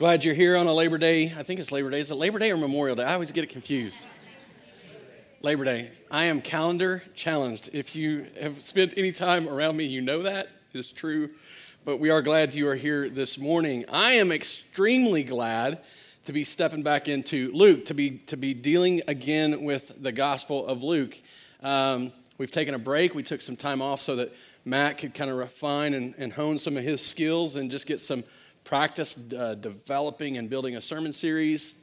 Glad you're here on a Labor Day. I think it's Labor Day. Is it Labor Day or Memorial Day? I always get it confused. Labor Day. I am calendar challenged. If you have spent any time around me, you know that is true. But we are glad you are here this morning. I am extremely glad to be stepping back into Luke, to be, to be dealing again with the Gospel of Luke. Um, we've taken a break. We took some time off so that Matt could kind of refine and, and hone some of his skills and just get some practice uh, developing and building a sermon series.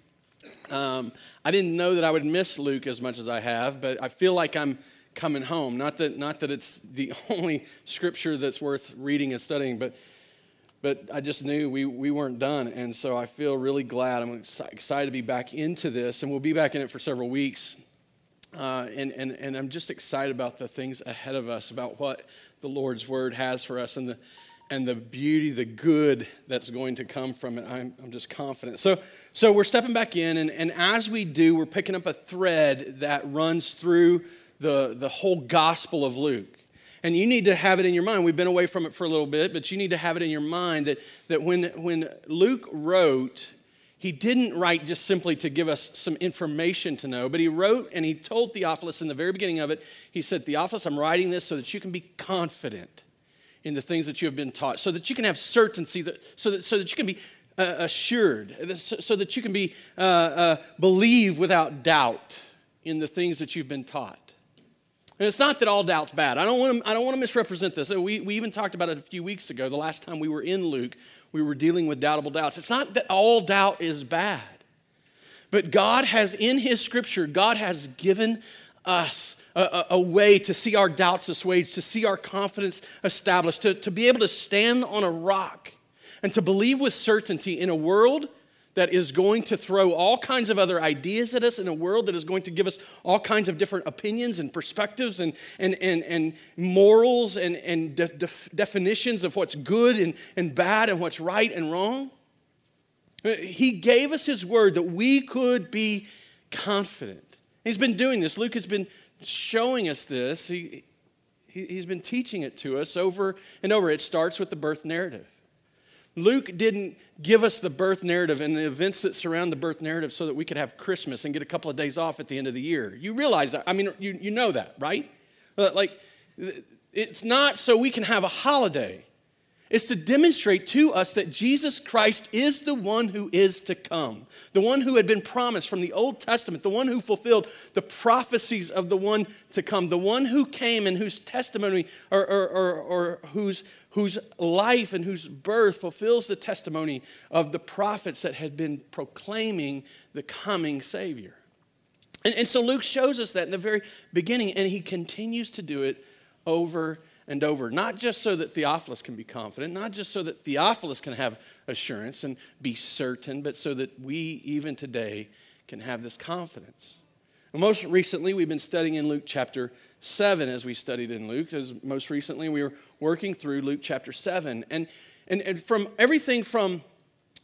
Um, I didn't know that I would miss Luke as much as I have, but I feel like I'm coming home. Not that, not that it's the only scripture that's worth reading and studying, but, but I just knew we, we weren't done. And so I feel really glad. I'm excited to be back into this, and we'll be back in it for several weeks. Uh, and, and, and I'm just excited about the things ahead of us, about what the Lord's word has for us, and the, and the beauty, the good that's going to come from it. I'm, I'm just confident. So, so we're stepping back in, and, and as we do, we're picking up a thread that runs through the, the whole Gospel of Luke. And you need to have it in your mind. We've been away from it for a little bit, but you need to have it in your mind that, that when, when Luke wrote, he didn't write just simply to give us some information to know, but he wrote and he told Theophilus in the very beginning of it, he said, Theophilus, I'm writing this so that you can be confident in the things that you have been taught, so that you can have certainty, that, so, that, so that you can be uh, assured, so that you can be uh, uh, believe without doubt in the things that you've been taught. And it's not that all doubt's bad. I don't want to, I don't want to misrepresent this. We, we even talked about it a few weeks ago. The last time we were in Luke, we were dealing with doubtable doubts. It's not that all doubt is bad. But God has, in His scripture, God has given us a, a, way to see our doubts assuaged, to see our confidence established, to, to be able to stand on a rock and to believe with certainty in a world that is going to throw all kinds of other ideas at us, in a world that is going to give us all kinds of different opinions and perspectives and, and, and, and morals and, and de- de- definitions of what's good and, and bad and what's right and wrong. He gave us His word that we could be confident. He's been doing this. Luke has been showing us this. He, he, he's been teaching it to us over and over. It starts with the birth narrative. Luke didn't give us the birth narrative and the events that surround the birth narrative so that we could have Christmas and get a couple of days off at the end of the year. You realize that. I mean, you, you know that, right? Like, it's not so we can have a holiday. It's to demonstrate to us that Jesus Christ is the one who is to come, the one who had been promised from the Old Testament, the one who fulfilled the prophecies of the one to come, the one who came and whose testimony or, or, or, or whose, whose life and whose birth fulfills the testimony of the prophets that had been proclaiming the coming Savior. And, and so Luke shows us that in the very beginning, and he continues to do it over and over, not just so that Theophilus can be confident, not just so that Theophilus can have assurance and be certain, but so that we, even today, can have this confidence. And most recently, we've been studying in Luke chapter 7 as we studied in Luke. As most recently, we were working through Luke chapter 7. And, and, and from everything from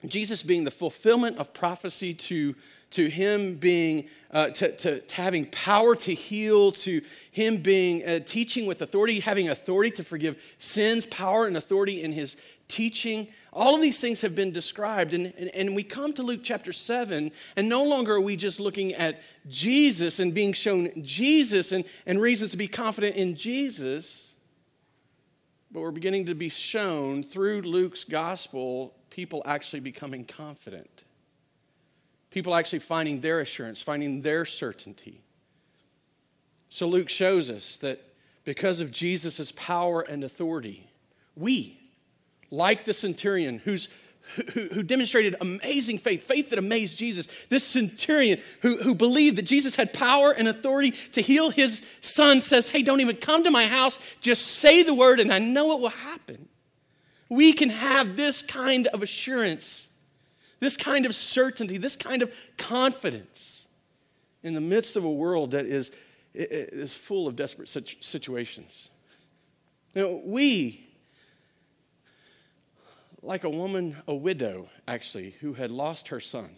Jesus being the fulfillment of prophecy to to him being, uh, to, to, to, having power to heal, to him being uh, teaching with authority, having authority to forgive sins, power and authority in his teaching. All of these things have been described. And, and, and we come to Luke chapter 7, and no longer are we just looking at Jesus and being shown Jesus and, and reasons to be confident in Jesus, but we're beginning to be shown through Luke's gospel people actually becoming confident people actually finding their assurance, finding their certainty. So Luke shows us that because of Jesus' power and authority, we, like the centurion who's who, who, demonstrated amazing faith, faith that amazed Jesus. This centurion who, who believed that Jesus had power and authority to heal his son says, Hey, don't even come to my house, just say the word, and I know it will happen. We can have this kind of assurance this kind of certainty, this kind of confidence in the midst of a world that is, is full of desperate situations. You know, we, like a woman, a widow actually, who had lost her son,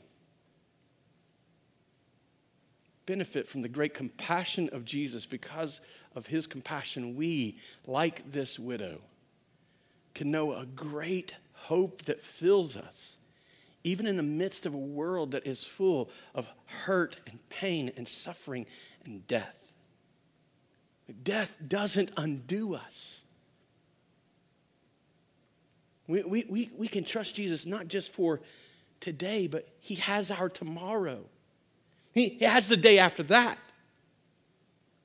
benefit from the great compassion of Jesus because of his compassion. We, like this widow, can know a great hope that fills us even in the midst of a world that is full of hurt and pain and suffering and death. Death doesn't undo us. We, we, we, we can trust Jesus not just for today, but He has our tomorrow. He, he has the day after that.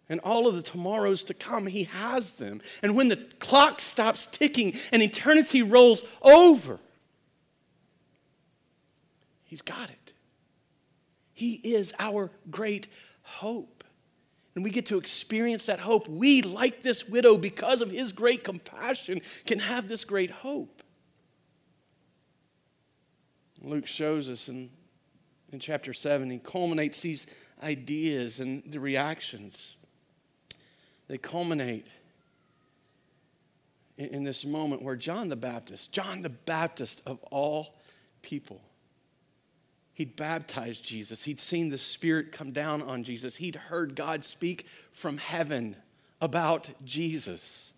And all of the tomorrows to come, He has them. And when the clock stops ticking and eternity rolls over, He's got it. He is our great hope. And we get to experience that hope. We, like this widow, because of his great compassion, can have this great hope. Luke shows us in, in chapter 7, he culminates these ideas and the reactions. They culminate in, in this moment where John the Baptist, John the Baptist of all people, He'd baptized Jesus. He'd seen the Spirit come down on Jesus. He'd heard God speak from heaven about Jesus.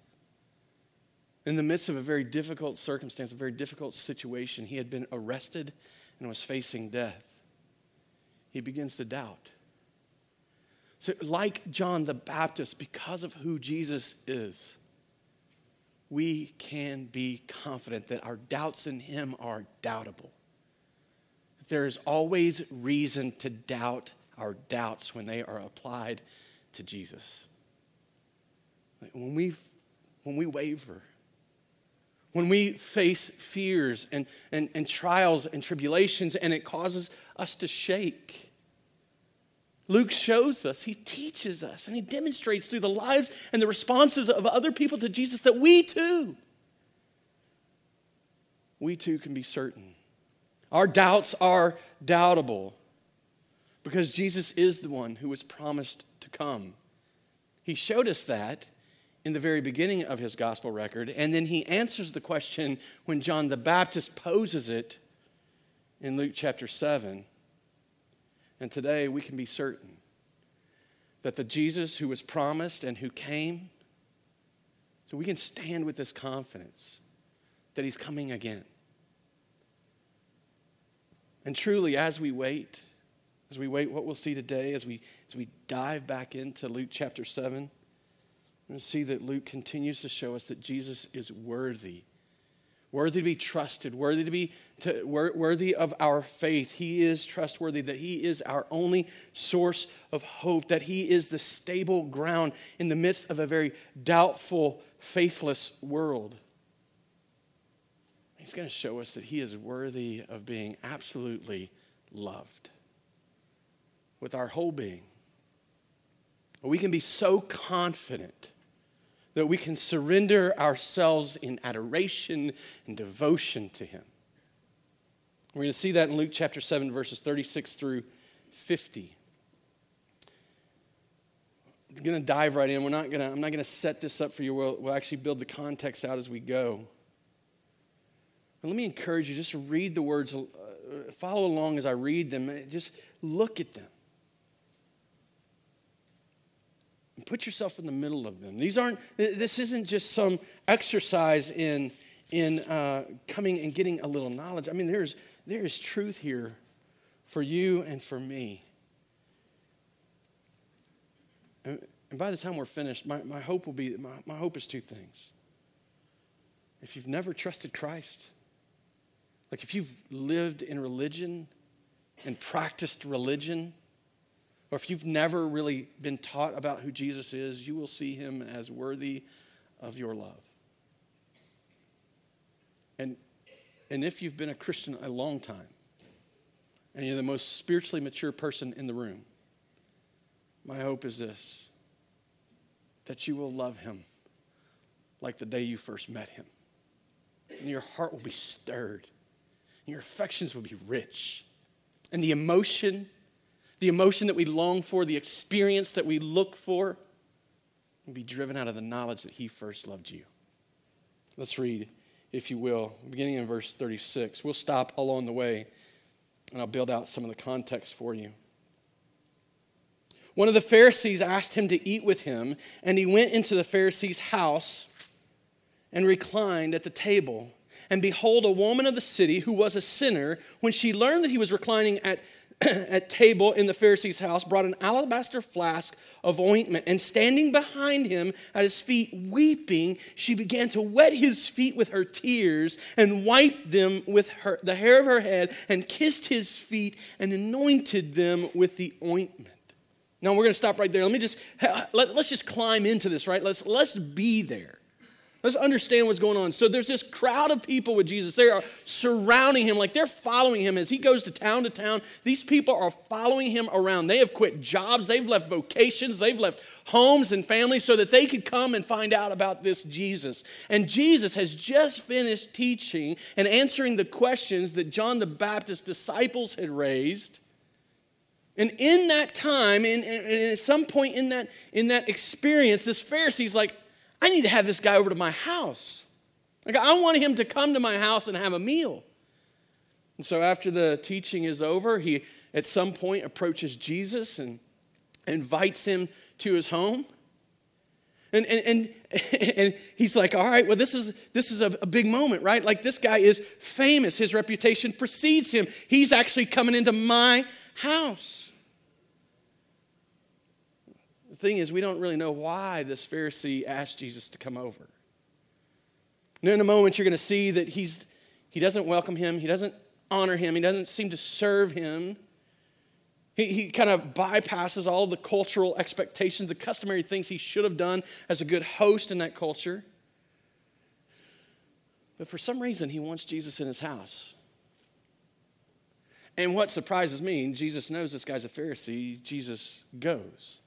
In the midst of a very difficult circumstance, a very difficult situation, he had been arrested and was facing death. He begins to doubt. So, like John the Baptist, because of who Jesus is, we can be confident that our doubts in him are doubtable. There's always reason to doubt our doubts when they are applied to Jesus. When we, when we waver, when we face fears and, and, and trials and tribulations and it causes us to shake. Luke shows us, he teaches us, and he demonstrates through the lives and the responses of other people to Jesus that we too, we too can be certain. Our doubts are doubtable because Jesus is the one who was promised to come. He showed us that in the very beginning of his gospel record. And then he answers the question when John the Baptist poses it in Luke chapter 7. And today we can be certain that the Jesus who was promised and who came, so we can stand with this confidence that he's coming again. And truly, as we wait, as we wait what we'll see today, as we, as we dive back into Luke chapter 7, we see that Luke continues to show us that Jesus is worthy, worthy to be trusted, worthy to be to, worthy of our faith. He is trustworthy, that He is our only source of hope, that He is the stable ground in the midst of a very doubtful, faithless world. He's going to show us that He is worthy of being absolutely loved with our whole being. We can be so confident that we can surrender ourselves in adoration and devotion to Him. We're going to see that in Luke chapter 7, verses 36 through 50. We're going to dive right in. We're not going to, I'm not going to set this up for you. We'll, we'll actually build the context out as we go. But let me encourage you just to read the words, uh, follow along as I read them. Just look at them. and put yourself in the middle of them. These aren't, this isn't just some exercise in, in uh, coming and getting a little knowledge. I mean, there's, there is truth here for you and for me. And, and by the time we're finished, my, my hope will be, my, my hope is two things. If you've never trusted Christ, like if you've lived in religion and practiced religion, or if you've never really been taught about who Jesus is, you will see him as worthy of your love. And, and if you've been a Christian a long time, and you're the most spiritually mature person in the room, my hope is this that you will love him like the day you first met him. And your heart will be stirred, your affections will be rich, and the emotion the emotion that we long for, the experience that we look for, will be driven out of the knowledge that He first loved you. Let's read, if you will, beginning in verse 36. We'll stop along the way and I'll build out some of the context for you. One of the Pharisees asked him to eat with him, and he went into the Pharisee's house and reclined at the table. And behold, a woman of the city who was a sinner, when she learned that he was reclining at at table in the Pharisee's house brought an alabaster flask of ointment, and standing behind him at his feet, weeping, she began to wet his feet with her tears and wiped them with her, the hair of her head and kissed his feet and anointed them with the ointment. Now we're going to stop right there. Let me just let, us just climb into this, right? Let's let's be there. Let's understand what's going on. So there's this crowd of people with Jesus. They are surrounding him, like they're following him as he goes to town to town. These people are following him around. They have quit jobs, they've left vocations, they've left homes and families so that they could come and find out about this Jesus. And Jesus has just finished teaching and answering the questions that John the Baptist's disciples had raised. And in that time, and, at some point in that, in that experience, this Pharisee's like, I need to have this guy over to my house. Like, I want him to come to my house and have a meal. And so, after the teaching is over, he at some point approaches Jesus and invites him to his home. And, and, and, and he's like, all right, well, this is, this is a, a big moment, right? Like, this guy is famous. His reputation precedes him. He's actually coming into my house thing is, we don't really know why this Pharisee asked Jesus to come over. And in a moment, you're going to see that he's, he doesn't welcome him, he doesn't honor him, he doesn't seem to serve him. He, he kind of bypasses all the cultural expectations, the customary things he should have done as a good host in that culture. But for some reason, he wants Jesus in his house. And what surprises me, Jesus knows this guy's a Pharisee, Jesus goes.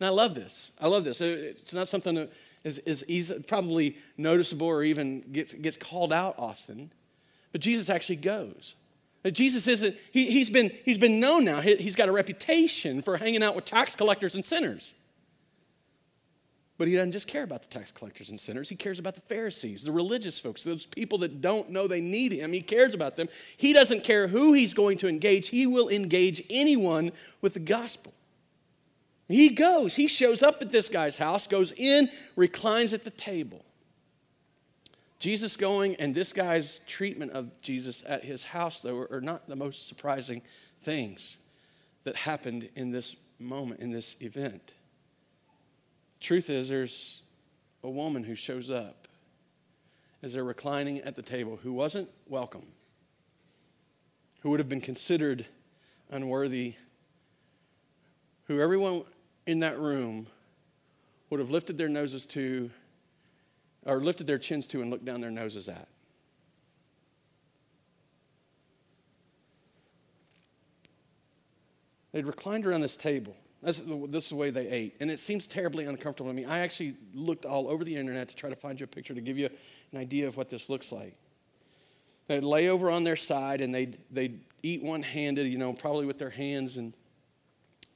And I love this. I love this. It's not something that is, is easy, probably noticeable or even gets, gets called out often. But Jesus actually goes. Jesus isn't, he, has been, he's been known now. He, he's got a reputation for hanging out with tax collectors and sinners. But he doesn't just care about the tax collectors and sinners. He cares about the Pharisees, the religious folks, those people that don't know they need him. He cares about them. He doesn't care who he's going to engage, he will engage anyone with the gospel. He goes, he shows up at this guy's house, goes in, reclines at the table. Jesus going and this guy's treatment of Jesus at his house, though, are not the most surprising things that happened in this moment, in this event. Truth is, there's a woman who shows up as they're reclining at the table who wasn't welcome, who would have been considered unworthy, who everyone in that room would have lifted their noses to, or lifted their chins to and looked down their noses at. They'd reclined around this table. This, this is the way they ate. And it seems terribly uncomfortable to me. I actually looked all over the internet to try to find you a picture to give you an idea of what this looks like. They'd lay over on their side and they'd, they'd eat one handed, you know, probably with their hands and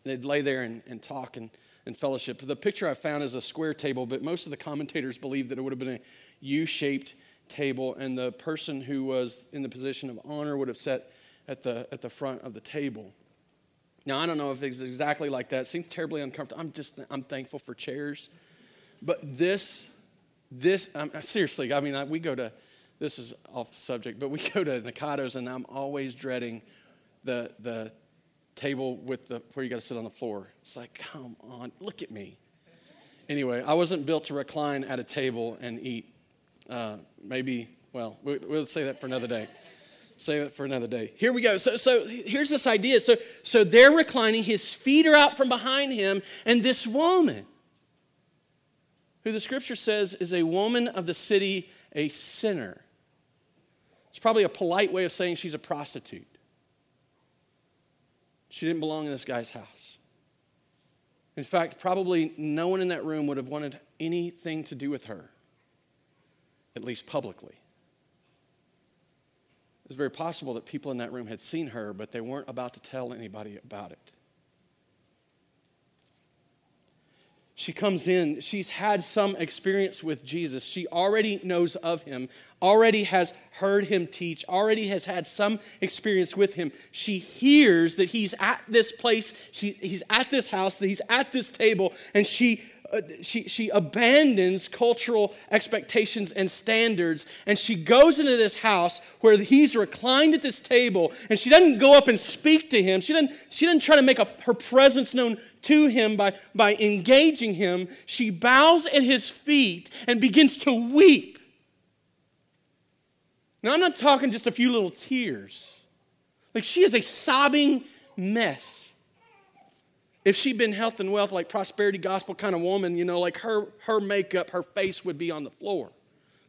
They'd lay there and, and talk and, and fellowship. The picture I found is a square table, but most of the commentators believe that it would have been a U shaped table, and the person who was in the position of honor would have sat at the, at the front of the table. Now, I don't know if it's exactly like that. It seems terribly uncomfortable. I'm just, I'm thankful for chairs. But this, this, seriously, I mean, I, we go to, this is off the subject, but we go to Nakados, and I'm always dreading the, the table with the where you got to sit on the floor. It's like, come on, look at me. Anyway, I wasn't built to recline at a table and eat. Uh, maybe, well, we'll say that for another day. Save it for another day. Here we go. So, so here's this idea. So, so they're reclining. His feet are out from behind him, and this woman, who the scripture says is a woman of the city, a sinner. It's probably a polite way of saying she's a prostitute. She didn't belong in this guy's house. In fact, probably no one in that room would have wanted anything to do with her, at least publicly. It's very possible that people in that room had seen her, but they weren't about to tell anybody about it. She comes in, she's had some experience with Jesus. She already knows of him, already has heard him teach, already has had some experience with him. She hears that he's at this place, she, he's at this house, that he's at this table, and she Uh, she, she abandons cultural expectations and standards, and she goes into this house where he's reclined at this table, and she doesn't go up and speak to him. She doesn't, she doesn't try to make a, her presence known to him by, by engaging him. She bows at his feet and begins to weep. Now, I'm not talking just a few little tears. Like, she is a sobbing mess. If she'd been health and wealth, like prosperity gospel kind of woman, you know, like her, her makeup, her face would be on the floor.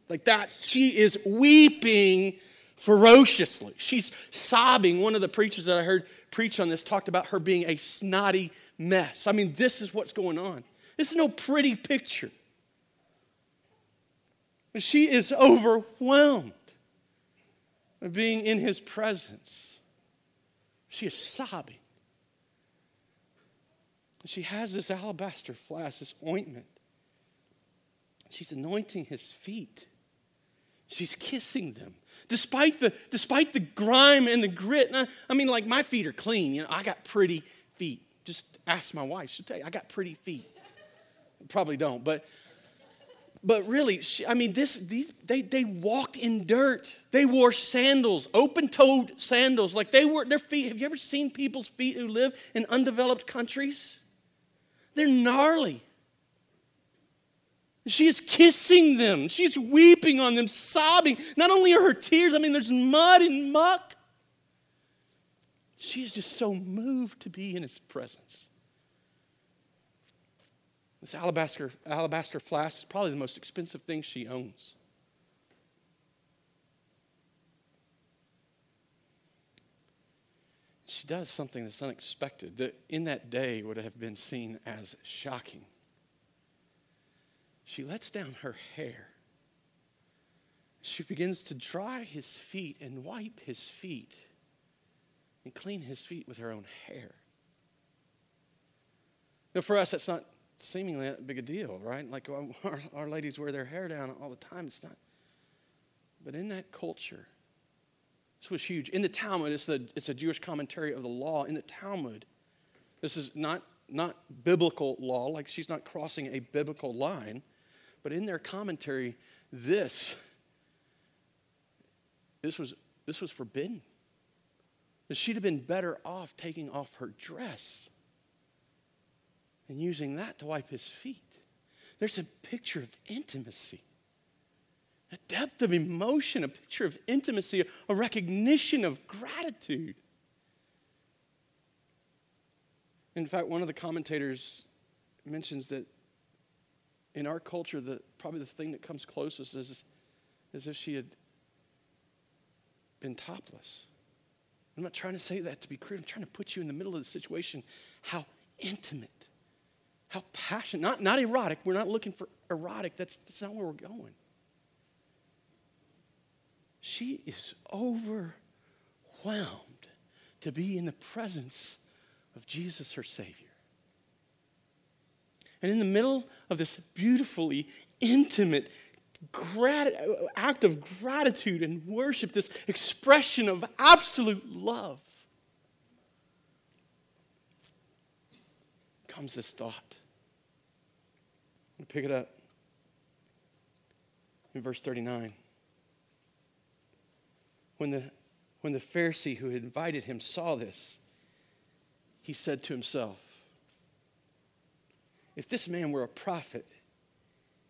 Like that, she is weeping ferociously. She's sobbing. One of the preachers that I heard preach on this talked about her being a snotty mess. I mean, this is what's going on. This is no pretty picture. She is overwhelmed by being in his presence. She is sobbing. She has this alabaster flask, this ointment. She's anointing his feet. She's kissing them. Despite the, despite the grime and the grit. I, I mean, like my feet are clean. You know, I got pretty feet. Just ask my wife. She'll tell you, I got pretty feet. Probably don't, but but really, she, I mean, this, these, they, they walked in dirt. They wore sandals, open toed sandals. Like they were, their feet. Have you ever seen people's feet who live in undeveloped countries? They're gnarly. She is kissing them. She's weeping on them, sobbing. Not only are her tears, I mean, there's mud and muck. She is just so moved to be in his presence. This alabaster, alabaster flask is probably the most expensive thing she owns. She does something that's unexpected that in that day would have been seen as shocking. She lets down her hair. She begins to dry his feet and wipe his feet and clean his feet with her own hair. Now, for us, that's not seemingly that big a deal, right? Like our, our ladies wear their hair down all the time. It's not. But in that culture, this was huge. In the Talmud, it's, the, it's a Jewish commentary of the law. In the Talmud, this is not, not biblical law, like she's not crossing a biblical line, but in their commentary, this, this was, this was forbidden. She'd have been better off taking off her dress and using that to wipe his feet. There's a picture of intimacy, a depth of emotion, a picture of intimacy, a recognition of gratitude. In fact, one of the commentators mentions that in our culture, the, probably the thing that comes closest is as if she had been topless. I'm not trying to say that to be crude. I'm trying to put you in the middle of the situation. How intimate how passionate, not, not erotic. We're not looking for erotic. That's, that's not where we're going. She is overwhelmed to be in the presence of Jesus, her Savior. And in the middle of this beautifully intimate grat- act of gratitude and worship, this expression of absolute love, comes this thought. Pick it up in verse 39. When the, when the Pharisee who had invited him saw this, he said to himself, If this man were a prophet,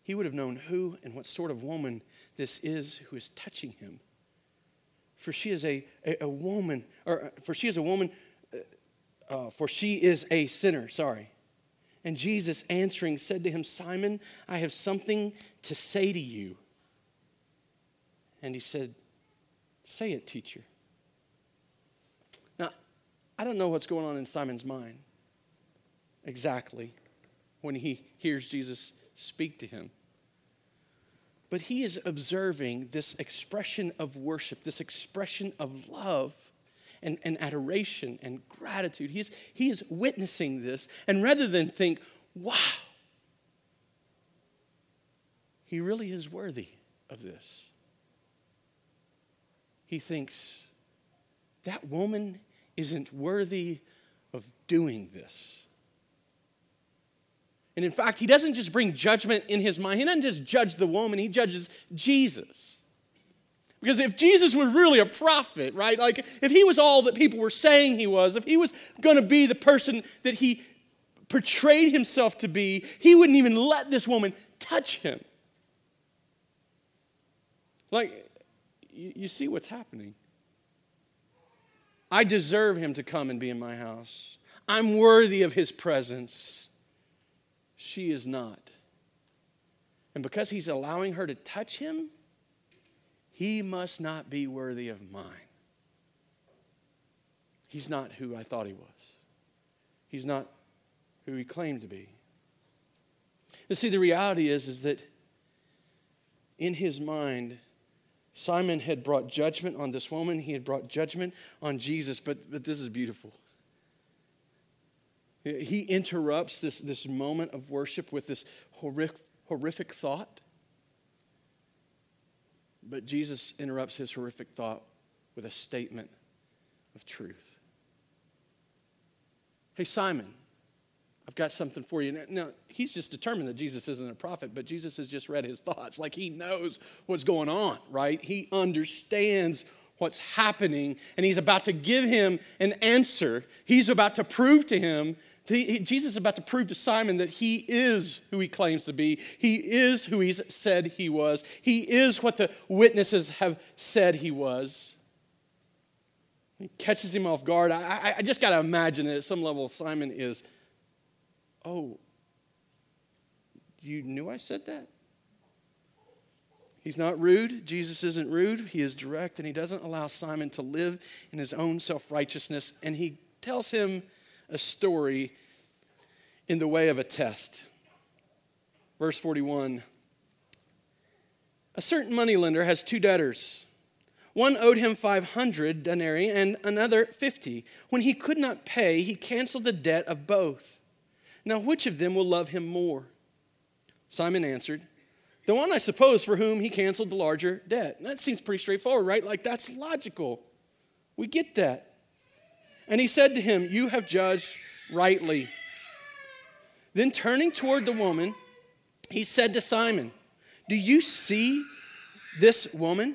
he would have known who and what sort of woman this is who is touching him. For she is a, a, a woman, or for she is a woman, uh, uh, for she is a sinner, sorry. And Jesus answering said to him, Simon, I have something to say to you. And he said, Say it, teacher. Now, I don't know what's going on in Simon's mind exactly when he hears Jesus speak to him. But he is observing this expression of worship, this expression of love and, and adoration and gratitude. He is, he is witnessing this. And rather than think, wow, he really is worthy of this, he thinks, that woman isn't worthy of doing this. And in fact, he doesn't just bring judgment in his mind, he doesn't just judge the woman, he judges Jesus. Because if Jesus was really a prophet, right? Like if he was all that people were saying he was, if he was going to be the person that he portrayed himself to be, he wouldn't even let this woman touch him. Like, you, you see what's happening. I deserve him to come and be in my house. I'm worthy of his presence. She is not. And because he's allowing her to touch him, he must not be worthy of mine. He's not who I thought he was. He's not who he claimed to be. You see, the reality is, is that in his mind, Simon had brought judgment on this woman. He had brought judgment on Jesus, but, but this is beautiful. He interrupts this, this moment of worship with this horrific, horrific thought. But Jesus interrupts his horrific thought with a statement of truth. Hey, Simon, I've got something for you. Now, he's just determined that Jesus isn't a prophet, but Jesus has just read his thoughts. Like he knows what's going on, right? He understands what's happening, and he's about to give him an answer. He's about to prove to him, Jesus is about to prove to Simon that he is who he claims to be. He is who he said he was. He is what the witnesses have said he was. He catches him off guard. I, I just got to imagine that at some level, Simon is Oh, you knew I said that? He's not rude. Jesus isn't rude. He is direct, and he doesn't allow Simon to live in his own self righteousness. And he tells him a story in the way of a test. Verse 41 A certain moneylender has two debtors. One owed him 500 denarii and another 50. When he could not pay, he canceled the debt of both. Now, which of them will love him more? Simon answered, The one, I suppose, for whom he canceled the larger debt. that seems pretty straightforward, right? Like, that's logical. We get that. And he said to him, You have judged rightly. Then turning toward the woman, he said to Simon, Do you see this woman?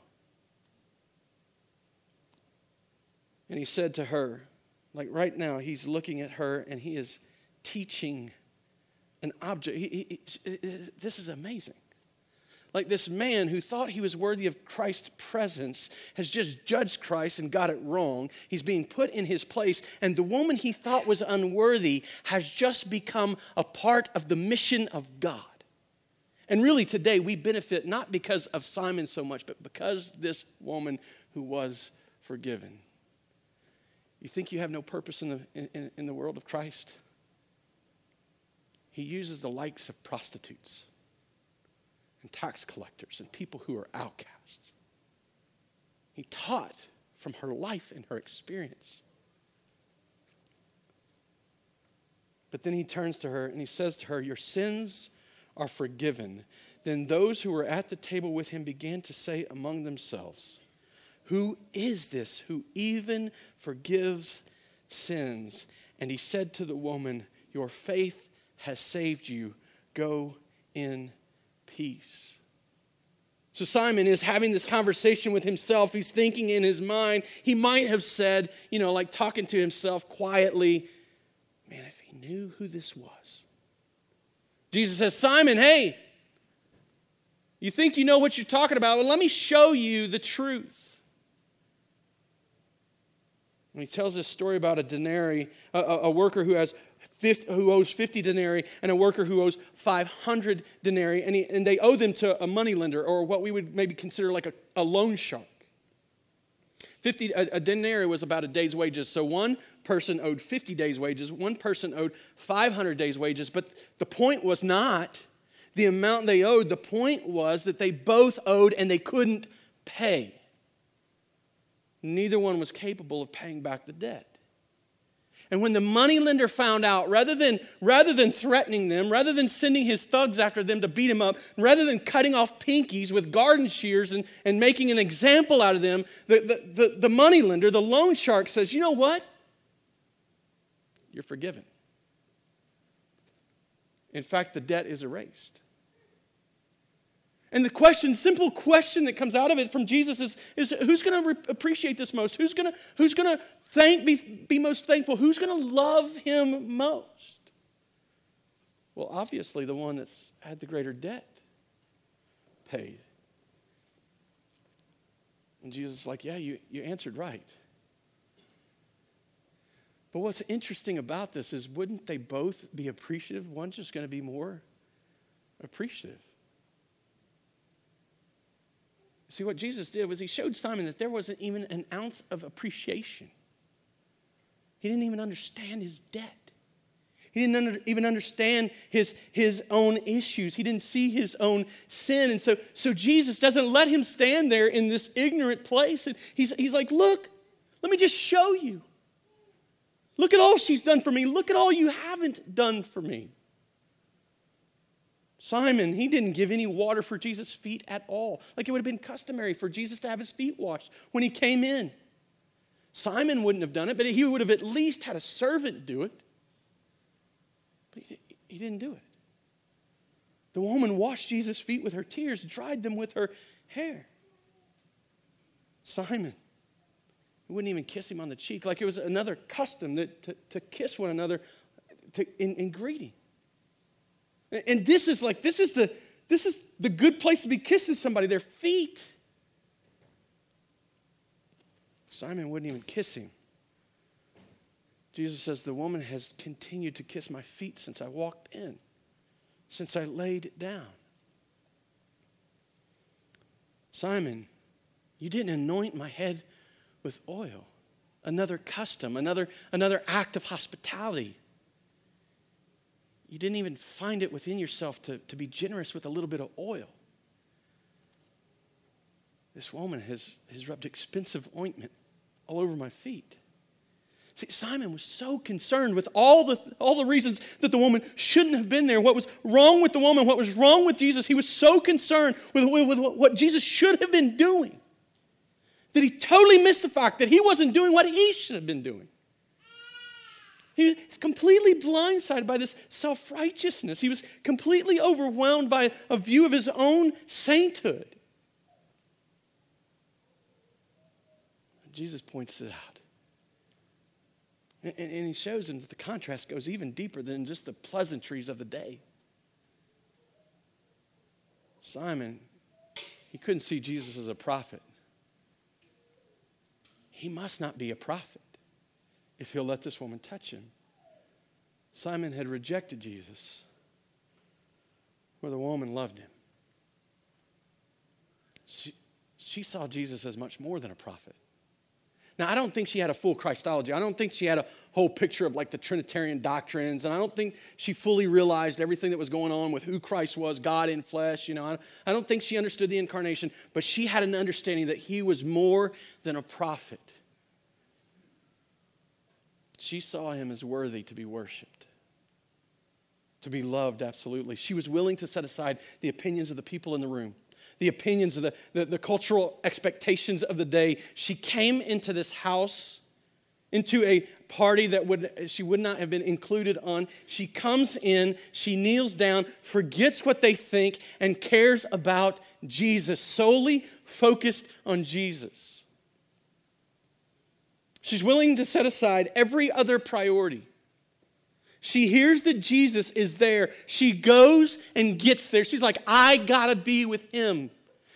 And he said to her, like right now, he's looking at her and he is teaching an object. He, he, this is amazing. Like this man who thought he was worthy of Christ's presence has just judged Christ and got it wrong. He's being put in his place, and the woman he thought was unworthy has just become a part of the mission of God. And really, today we benefit not because of Simon so much, but because this woman who was forgiven. You think you have no purpose in the, in, in the world of Christ? He uses the likes of prostitutes and tax collectors and people who are outcasts. He taught from her life and her experience. But then he turns to her and he says to her, Your sins are forgiven. Then those who were at the table with him began to say among themselves, who is this who even forgives sins? And he said to the woman, Your faith has saved you. Go in peace. So Simon is having this conversation with himself. He's thinking in his mind. He might have said, you know, like talking to himself quietly, man, if he knew who this was. Jesus says, Simon, hey, you think you know what you're talking about? Well, let me show you the truth. And he tells this story about a denarii, a, a worker who has 50, who owes 50 denarii and a worker who owes 500 denarii, and, he, and they owe them to a moneylender or what we would maybe consider like a, a loan shark. 50, a, a denarii was about a day's wages. So one person owed 50 days' wages, one person owed 500 days' wages. But the point was not the amount they owed, the point was that they both owed and they couldn't pay. Neither one was capable of paying back the debt. And when the moneylender found out, rather than, rather than threatening them, rather than sending his thugs after them to beat him up, rather than cutting off pinkies with garden shears and, and making an example out of them, the, the, the, the moneylender, the loan shark, says, You know what? You're forgiven. In fact, the debt is erased. And the question, simple question that comes out of it from Jesus is, is who's going to re- appreciate this most? Who's going to who's going to thank be, be most thankful? Who's going to love him most? Well, obviously the one that's had the greater debt paid. And Jesus is like, yeah, you, you answered right. But what's interesting about this is wouldn't they both be appreciative? One's just going to be more appreciative. See, what Jesus did was he showed Simon that there wasn't even an ounce of appreciation. He didn't even understand his debt. He didn't under, even understand his, his own issues. He didn't see his own sin. And so, so Jesus doesn't let him stand there in this ignorant place. And he's, he's like, Look, let me just show you. Look at all she's done for me. Look at all you haven't done for me. Simon, he didn't give any water for Jesus' feet at all. Like it would have been customary for Jesus to have his feet washed when he came in. Simon wouldn't have done it, but he would have at least had a servant do it. But he, didn't do it. The woman washed Jesus' feet with her tears, dried them with her hair. Simon, he wouldn't even kiss him on the cheek, like it was another custom that, to, to kiss one another to, in, in greeting. And this is like, this is the, this is the good place to be kissing somebody, their feet. Simon wouldn't even kiss him. Jesus says, The woman has continued to kiss my feet since I walked in, since I laid down. Simon, you didn't anoint my head with oil. Another custom, another, another act of hospitality you didn't even find it within yourself to, to be generous with a little bit of oil. This woman has, has rubbed expensive ointment all over my feet. See, Simon was so concerned with all the, all the reasons that the woman shouldn't have been there, what was wrong with the woman, what was wrong with Jesus. He was so concerned with, with, with what Jesus should have been doing that he totally missed the fact that he wasn't doing what he should have been doing. He was completely blindsided by this self righteousness. He was completely overwhelmed by a view of his own sainthood. Jesus points it out. And, and he shows him that the contrast goes even deeper than just the pleasantries of the day. Simon, he couldn't see Jesus as a prophet. He must not be a prophet if he'll let this woman touch him. Simon had rejected Jesus, where the woman loved him. She, she saw Jesus as much more than a prophet. Now, I don't think she had a full Christology. I don't think she had a whole picture of like the Trinitarian doctrines. And I don't think she fully realized everything that was going on with who Christ was, God in flesh. You know, I, I don't think she understood the incarnation, but she had an understanding that he was more than a prophet. She saw him as worthy to be worshiped, to be loved absolutely. She was willing to set aside the opinions of the people in the room, the opinions of the, the, the cultural expectations of the day. She came into this house into a party that would she would not have been included on she comes in she kneels down forgets what they think and cares about jesus solely focused on jesus She's willing to set aside every other priority. She hears that Jesus is there. She goes and gets there. She's like, I gotta be with him.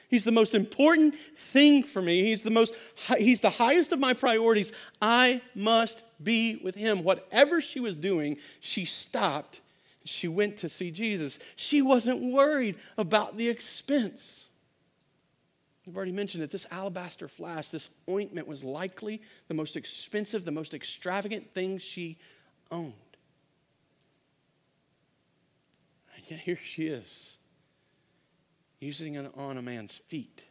He's the most important thing for me. He's the most he's the highest of my priorities. I must be with him. Whatever she was doing, she stopped. She went to see Jesus. She wasn't worried about the expense. I've already mentioned it. This alabaster flask, this ointment was likely the most expensive, the most extravagant thing she owned. And yet here she is, using it on a man's feet.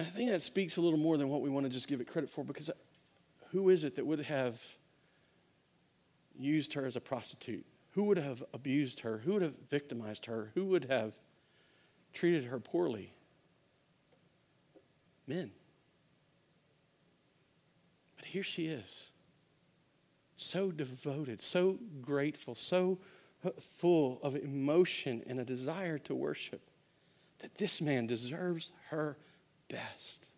I think that speaks a little more than what we want to just give it credit for because uh, who is it that would have used her as a prostitute? Who would have abused her? Who would have victimized her? Who would have treated her poorly? Men. But here she is, so devoted, so grateful, so full of emotion and a desire to worship that this man deserves her best.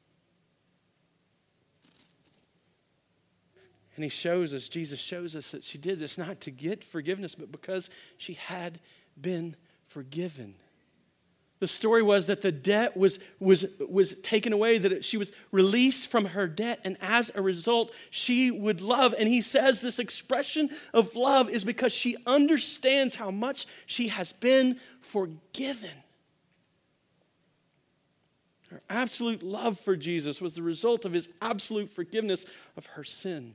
And he shows us, Jesus shows us that she did this not to get forgiveness, but because she had been forgiven. The story was that the debt was, was, was taken away, that she was released from her debt, and as a result, she would love. And he says this expression of love is because she understands how much she has been forgiven. Her absolute love for Jesus was the result of his absolute forgiveness of her sin.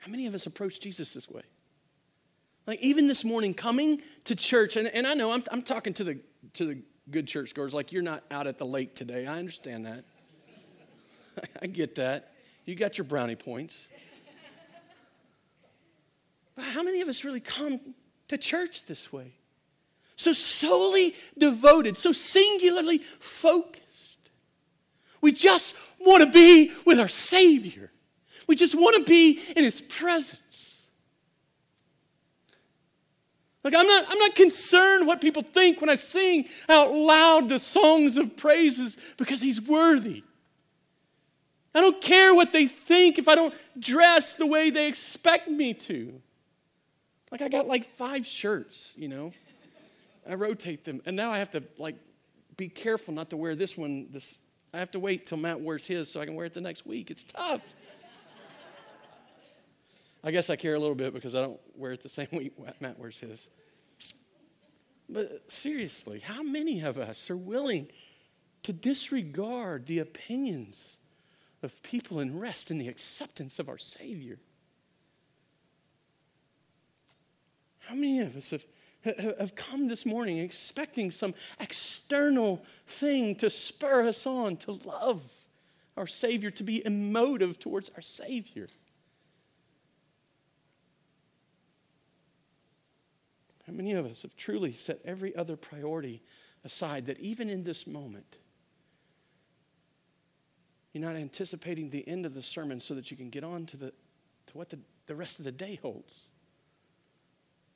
How many of us approach Jesus this way? Like even this morning, coming to church, and, and I know I'm, I'm talking to the, to the good churchgoers, like you're not out at the lake today. I understand that. I get that. You got your brownie points. But how many of us really come to church this way? So solely devoted, so singularly focused. We just want to be with our Savior. We just want to be in his presence. Like I'm not, I'm not concerned what people think when I sing out loud the songs of praises because he's worthy. I don't care what they think if I don't dress the way they expect me to. Like I got like five shirts, you know. I rotate them, and now I have to like be careful not to wear this one. This I have to wait till Matt wears his so I can wear it the next week. It's tough. I guess I care a little bit because I don't wear it the same week Matt wears his. But seriously, how many of us are willing to disregard the opinions of people and rest in the acceptance of our Savior? How many of us have, have come this morning expecting some external thing to spur us on to love our Savior, to be emotive towards our Savior? How many of us have truly set every other priority aside that even in this moment, you're not anticipating the end of the sermon so that you can get on to, the, to what the, the rest of the day holds?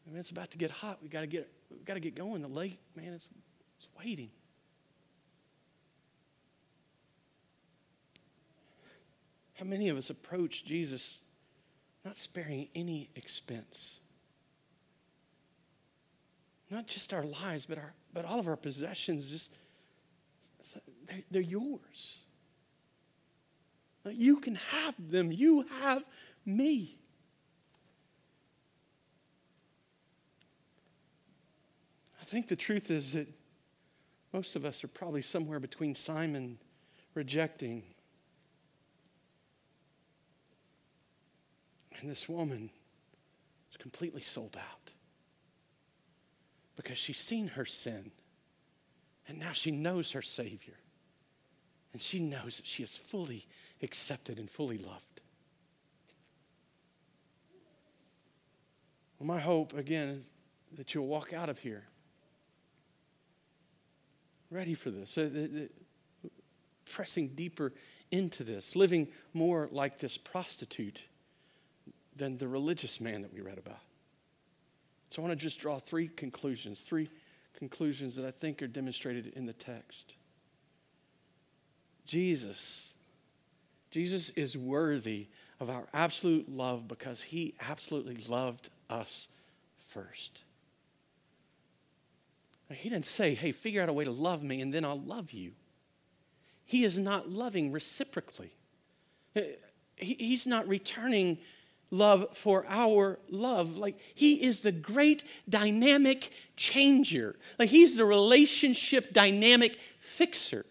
I mean, it's about to get hot. We've got to get, we've got to get going. The lake, man, it's, it's waiting. How many of us approach Jesus not sparing any expense? Not just our lives, but, our, but all of our possessions, just they're, they're yours. You can have them. You have me. I think the truth is that most of us are probably somewhere between Simon rejecting and this woman is completely sold out because she's seen her sin. And now she knows her Savior. And she knows that she is fully accepted and fully loved. Well, my hope, again, is that you'll walk out of here ready for this, uh, pressing deeper into this, living more like this prostitute than the religious man that we read about. So I want to just draw three conclusions, three conclusions that I think are demonstrated in the text. Jesus, Jesus is worthy of our absolute love because he absolutely loved us first. He didn't say, hey, figure out a way to love me and then I'll love you. He is not loving reciprocally. He's not returning love for our love. Like he is the great dynamic changer. Like he's the relationship dynamic fixer.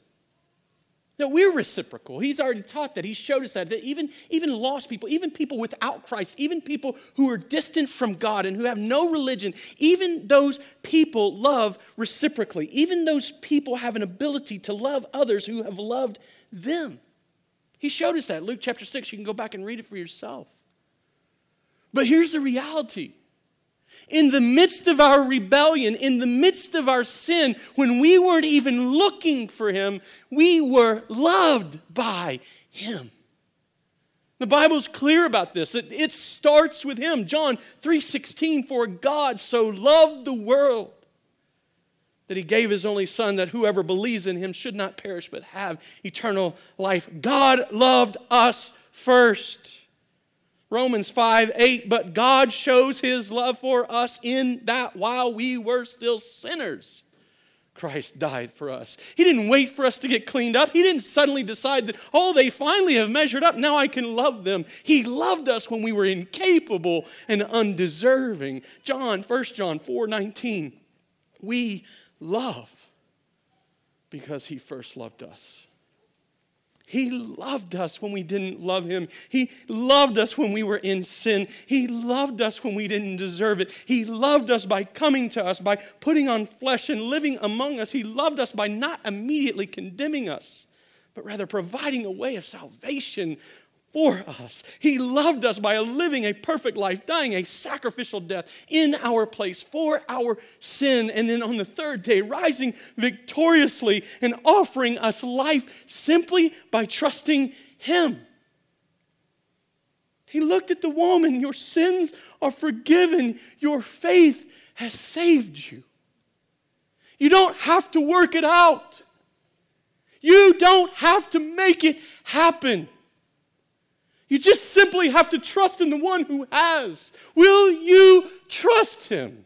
That we're reciprocal. He's already taught that. He showed us that. That even, even lost people, even people without Christ, even people who are distant from God and who have no religion, even those people love reciprocally. Even those people have an ability to love others who have loved them. He showed us that. Luke chapter 6, you can go back and read it for yourself. But here's the reality in the midst of our rebellion, in the midst of our sin, when we weren't even looking for Him, we were loved by Him. The Bible's clear about this. It, it starts with Him. John 3:16, for God so loved the world that He gave His only Son, that whoever believes in Him should not perish but have eternal life. God loved us first. Romans 5 8, but God shows his love for us in that while we were still sinners, Christ died for us. He didn't wait for us to get cleaned up. He didn't suddenly decide that, oh, they finally have measured up. Now I can love them. He loved us when we were incapable and undeserving. John, 1 John 4 19, we love because he first loved us. He loved us when we didn't love him. He loved us when we were in sin. He loved us when we didn't deserve it. He loved us by coming to us, by putting on flesh and living among us. He loved us by not immediately condemning us, but rather providing a way of salvation for us. He loved us by living a perfect life, dying a sacrificial death in our place for our sin, and then on the third day, rising victoriously and offering us life simply by trusting Him. He looked at the woman, Your sins are forgiven, your faith has saved you. You don't have to work it out. You don't have to make it happen. You just simply have to trust in the one who has. Will you trust him?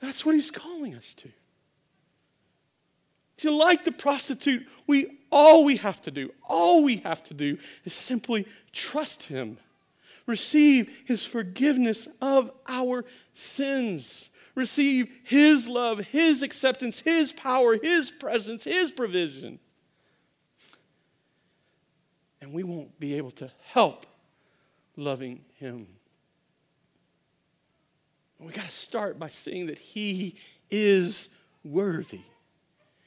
That's what he's calling us to. To like the prostitute, we all we have to do, all we have to do is simply trust him. Receive his forgiveness of our sins. Receive his love, his acceptance, his power, his presence, his provision and we won't be able to help loving Him. We got to start by seeing that He is worthy.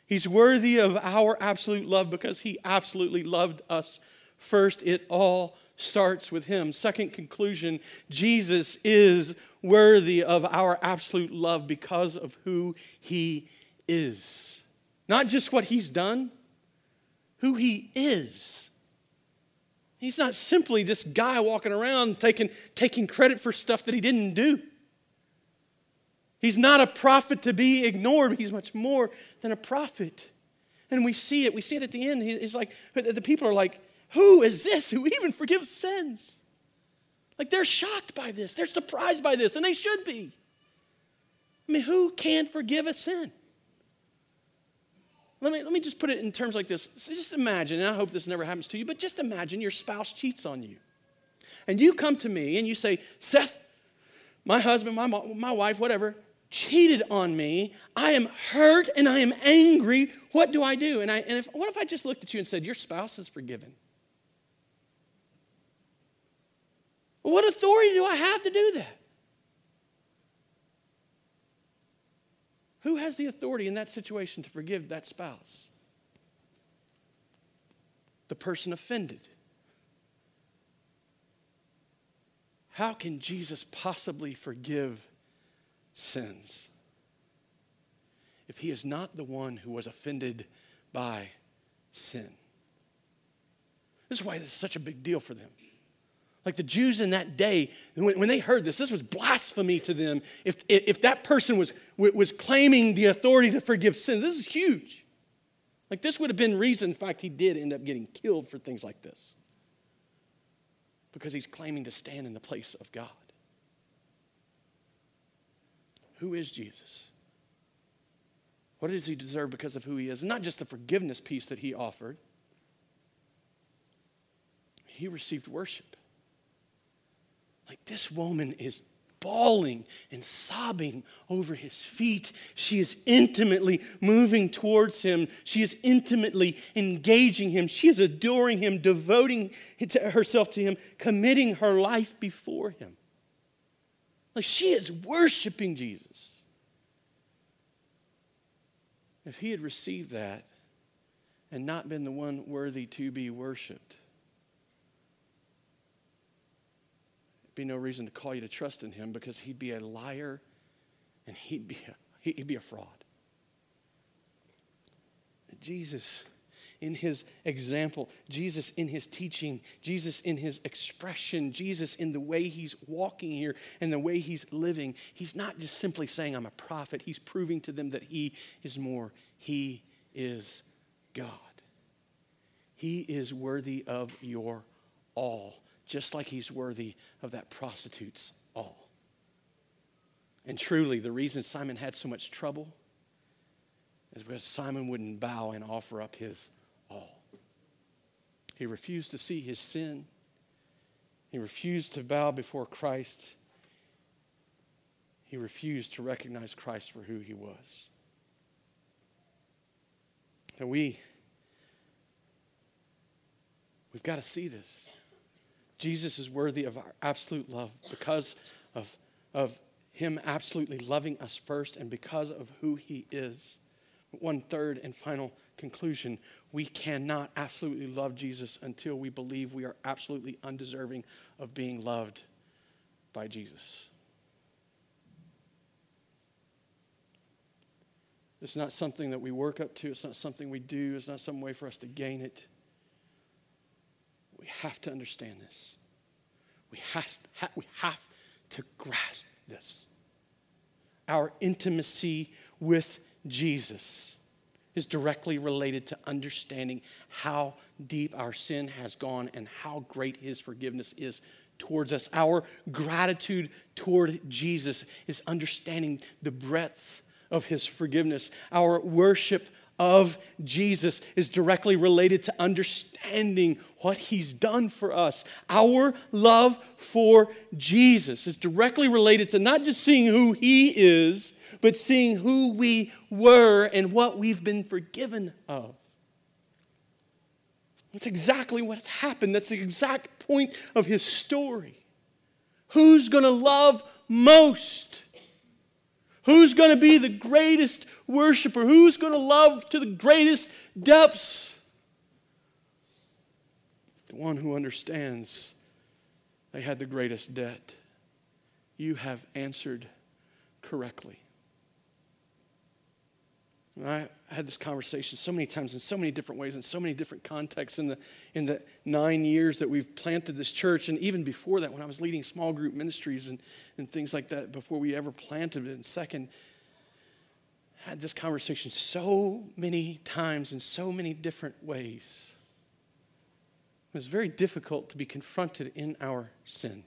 He's worthy of our absolute love because He absolutely loved us first. It all starts with Him. Second conclusion Jesus is worthy of our absolute love because of who He is. Not just what He's done, who He is. He's not simply this guy walking around taking, taking credit for stuff that he didn't do. He's not a prophet to be ignored. He's much more than a prophet. And we see it. We see it at the end. He's like, the people are like, who is this who even forgives sins? Like they're shocked by this. They're surprised by this, and they should be. I mean, who can forgive a sin? Let me, let me just put it in terms like this. So just imagine, and I hope this never happens to you, but just imagine your spouse cheats on you. And you come to me and you say, Seth, my husband, my, my wife, whatever, cheated on me. I am hurt and I am angry. What do I do? And, I, and if, what if I just looked at you and said, Your spouse is forgiven? what authority do I have to do that? Who has the authority in that situation to forgive that spouse? The person offended. How can Jesus possibly forgive sins if he is not the one who was offended by sin? This is why this is such a big deal for them. Like the Jews in that day, when, when they heard this, this was blasphemy to them. If, if that person was, was claiming the authority to forgive sins, this is huge. Like this would have been reason, in fact, he did end up getting killed for things like this. Because he's claiming to stand in the place of God. Who is Jesus? What does he deserve because of who he is? not just the forgiveness piece that he offered, he received worship. Like this woman is bawling and sobbing over his feet. She is intimately moving towards him. She is intimately engaging him. She is adoring him, devoting herself to him, committing her life before him. Like she is worshiping Jesus. If he had received that and not been the one worthy to be worshiped, be no reason to call you to trust in him because he'd be a liar and he'd be a, he'd be a fraud. Jesus in his example, Jesus in his teaching, Jesus in his expression, Jesus in the way he's walking here and the way he's living. He's not just simply saying, I'm a prophet. He's proving to them that he is more. He is God. He is worthy of your all just like he's worthy of that prostitute's all. And truly, the reason Simon had so much trouble is because Simon wouldn't bow and offer up his all. He refused to see his sin, he refused to bow before Christ, he refused to recognize Christ for who he was. And we, we've got to see this. Jesus is worthy of our absolute love because of, of Him absolutely loving us first and because of who He is. One third and final conclusion we cannot absolutely love Jesus until we believe we are absolutely undeserving of being loved by Jesus. It's not something that we work up to, it's not something we do, it's not some way for us to gain it. We have to understand this. We have, we have to grasp this. Our intimacy with Jesus is directly related to understanding how deep our sin has gone and how great his forgiveness is towards us. Our gratitude toward Jesus is understanding the breadth of his forgiveness. Our worship of Jesus is directly related to understanding what he's done for us. Our love for Jesus is directly related to not just seeing who he is, but seeing who we were and what we've been forgiven of. That's exactly what's happened. That's the exact point of his story. Who's going to love most? Who's going to be the greatest worshiper? Who's going to love to the greatest depths? The one who understands they had the greatest debt. You have answered correctly. I had this conversation so many times in so many different ways, in so many different contexts in the, in the nine years that we've planted this church, and even before that, when I was leading small group ministries and, and things like that, before we ever planted it. And second, had this conversation so many times in so many different ways. It was very difficult to be confronted in our sin.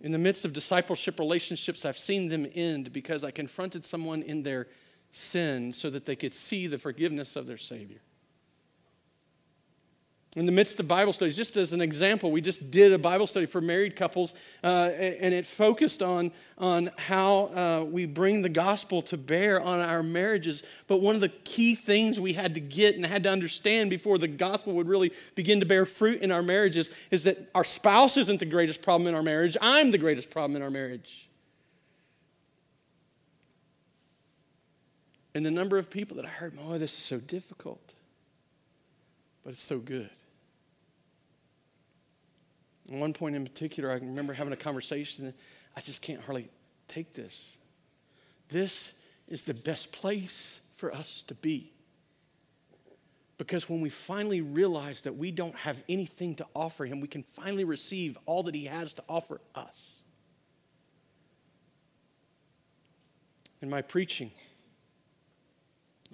In the midst of discipleship relationships, I've seen them end because I confronted someone in their sin so that they could see the forgiveness of their Savior in the midst of Bible studies, just as an example, we just did a Bible study for married couples, uh, and it focused on, on how uh, we bring the gospel to bear on our marriages. But one of the key things we had to get and had to understand before the gospel would really begin to bear fruit in our marriages is that our spouse isn't the greatest problem in our marriage, I'm the greatest problem in our marriage. And the number of people that I heard, oh, this is so difficult, but it's so good. One point in particular, I remember having a conversation. I just can't hardly take this. This is the best place for us to be. Because when we finally realize that we don't have anything to offer Him, we can finally receive all that He has to offer us. In my preaching,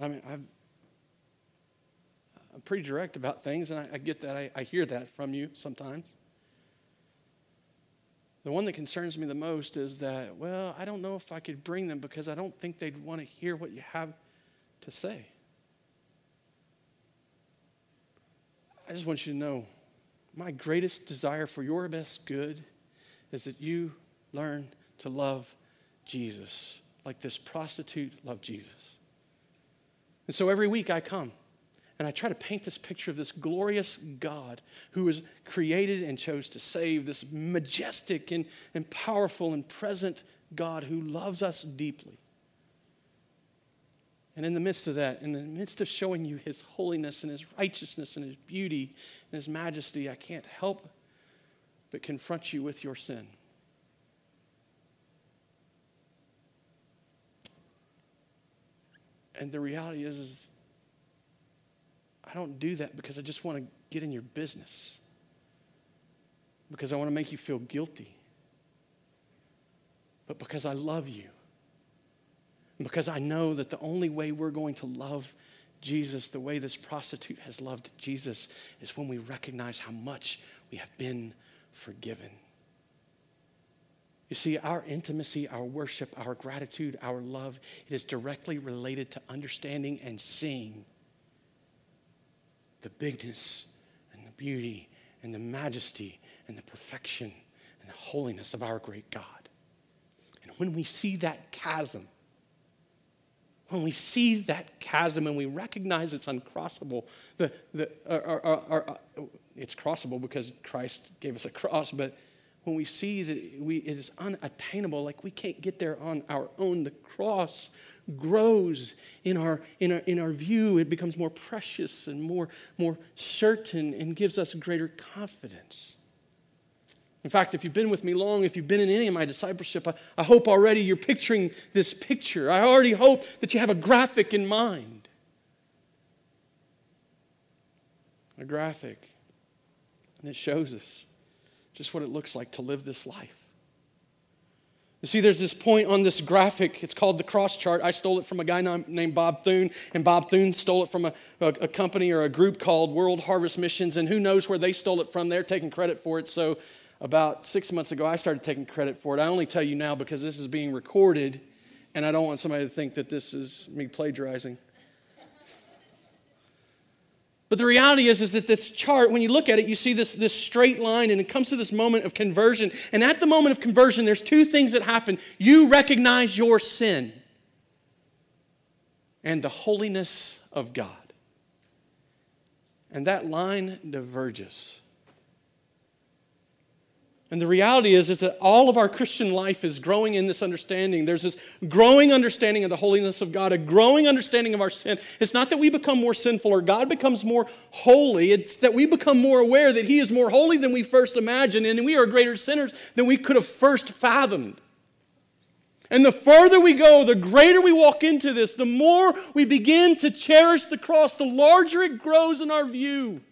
I mean, i am pretty direct about things, and I, I get that. I, I hear that from you sometimes. The one that concerns me the most is that, well, I don't know if I could bring them because I don't think they'd want to hear what you have to say. I just want you to know my greatest desire for your best good is that you learn to love Jesus like this prostitute loved Jesus. And so every week I come and I try to paint this picture of this glorious God who was created and chose to save, this majestic and, and powerful and present God who loves us deeply. And in the midst of that, in the midst of showing you his holiness and his righteousness and his beauty and his majesty, I can't help but confront you with your sin. And the reality is, is I don't do that because I just want to get in your business. Because I want to make you feel guilty. But because I love you. Because I know that the only way we're going to love Jesus the way this prostitute has loved Jesus is when we recognize how much we have been forgiven. You see, our intimacy, our worship, our gratitude, our love, it is directly related to understanding and seeing the bigness and the beauty and the majesty and the perfection and the holiness of our great God. And when we see that chasm, when we see that chasm and we recognize it's uncrossable, the, the, our, our, our, it's crossable because Christ gave us a cross, but when we see that we, it is unattainable, like we can't get there on our own, the cross grows in our, in our, in our view. It becomes more precious and more, more certain and gives us greater confidence. In fact, if you've been with me long, if you've been in any of my discipleship, I, I hope already you're picturing this picture. I already hope that you have a graphic in mind. A graphic that shows us just what it looks like to live this life. You see, there's this point on this graphic. It's called the cross chart. I stole it from a guy named Bob Thune, and Bob Thune stole it from a, a, a, company or a group called World Harvest Missions, and who knows where they stole it from. They're taking credit for it. So about six months ago, I started taking credit for it. I only tell you now because this is being recorded, and I don't want somebody to think that this is me plagiarizing. But the reality is, is that this chart, when you look at it, you see this, this straight line, and it comes to this moment of conversion. And at the moment of conversion, there's two things that happen. You recognize your sin and the holiness of God. And that line diverges. And the reality is, is that all of our Christian life is growing in this understanding. There's this growing understanding of the holiness of God, a growing understanding of our sin. It's not that we become more sinful or God becomes more holy. It's that we become more aware that He is more holy than we first imagined, and we are greater sinners than we could have first fathomed. And the further we go, the greater we walk into this, the more we begin to cherish the cross, the larger it grows in our view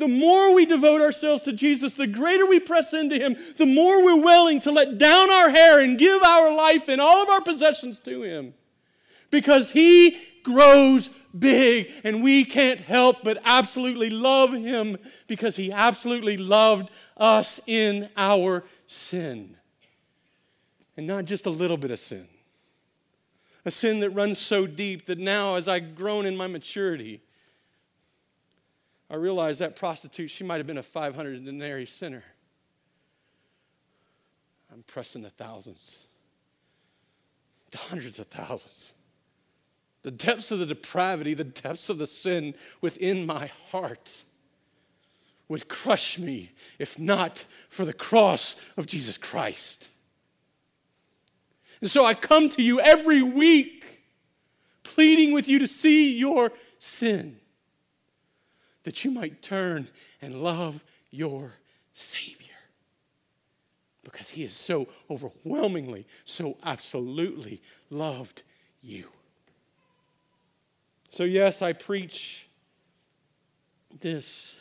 the more we devote ourselves to Jesus, the greater we press into Him, the more we're willing to let down our hair and give our life and all of our possessions to Him. Because He grows big and we can't help but absolutely love Him because He absolutely loved us in our sin. And not just a little bit of sin. A sin that runs so deep that now, as I've grown in my maturity, I realized that prostitute, she might have been a 500 denarii sinner. I'm pressing the thousands, the hundreds of thousands. The depths of the depravity, the depths of the sin within my heart would crush me if not for the cross of Jesus Christ. And so I come to you every week pleading with you to see your sin that you might turn and love your Savior. Because He has so overwhelmingly, so absolutely loved you. So, yes, I preach this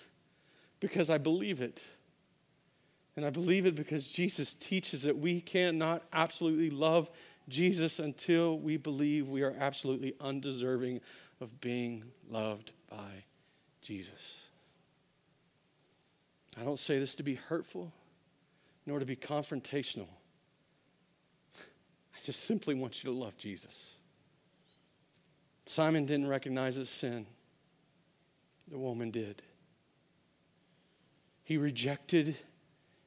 because I believe it. And I believe it because Jesus teaches that we cannot absolutely love Jesus until we believe we are absolutely undeserving of being loved by Jesus. I don't say this to be hurtful nor to be confrontational. I just simply want you to love Jesus. Simon didn't recognize his sin, the woman did. He rejected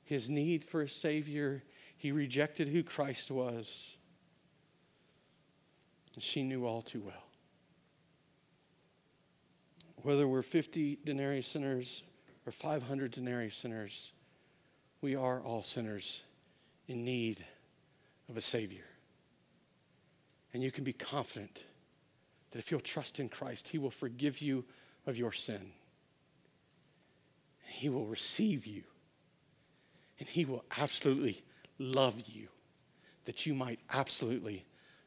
his need for a Savior, he rejected who Christ was. And she knew all too well. Whether we're 50 denarii sinners or 500 denarii sinners, we are all sinners in need of a Savior. And you can be confident that if you'll trust in Christ, He will forgive you of your sin. He will receive you. And He will absolutely love you that you might absolutely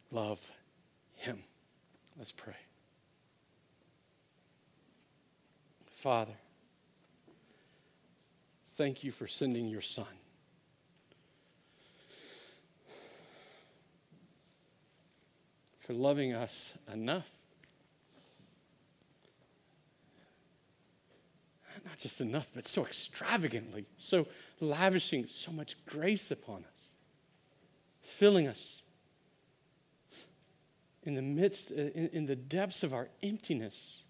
love Him. Let's pray. Father, thank you for sending your Son. For loving us enough. Not just enough, but so extravagantly, so lavishing so much grace upon us, filling us in the midst, in, in the depths of our emptiness,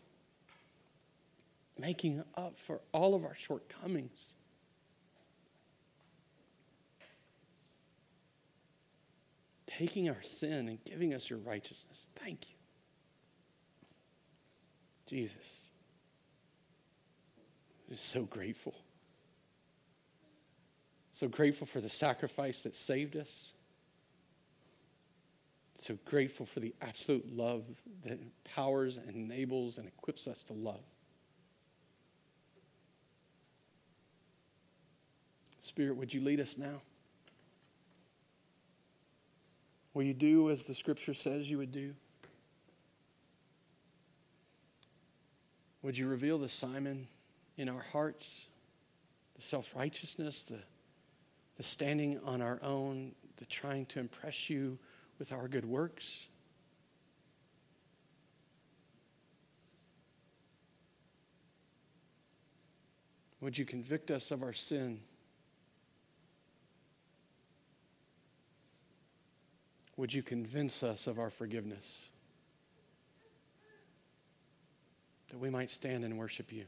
making up for all of our shortcomings. Taking our sin and giving us your righteousness. Thank you. Jesus just so grateful. So grateful for the sacrifice that saved us. So grateful for the absolute love that empowers and enables and equips us to love. Spirit, would you lead us now? Will you do as the scripture says you would do? Would you reveal the Simon in our hearts, the self righteousness, the, the standing on our own, the trying to impress you with our good works. Would you convict us of our sin? Would you convince us of our forgiveness? That we might stand and worship you.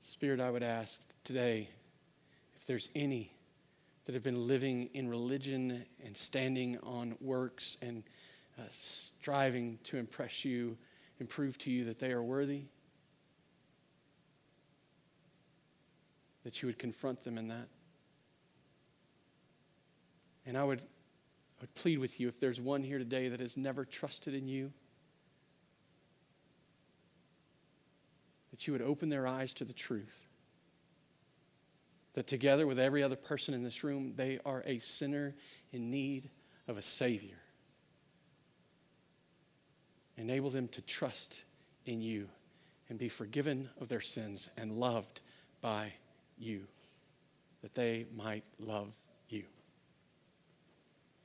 Spirit, I would ask today if there's any that have been living in religion and standing on works and uh, striving to impress you and prove to you that they are worthy, that you would confront them in that. And I would, I would plead with you if there's one here today that has never trusted in you, that you would open their eyes to the truth. That together with every other person in this room, they are a sinner in need of a Savior. Enable them to trust in you and be forgiven of their sins and loved by you, that they might love.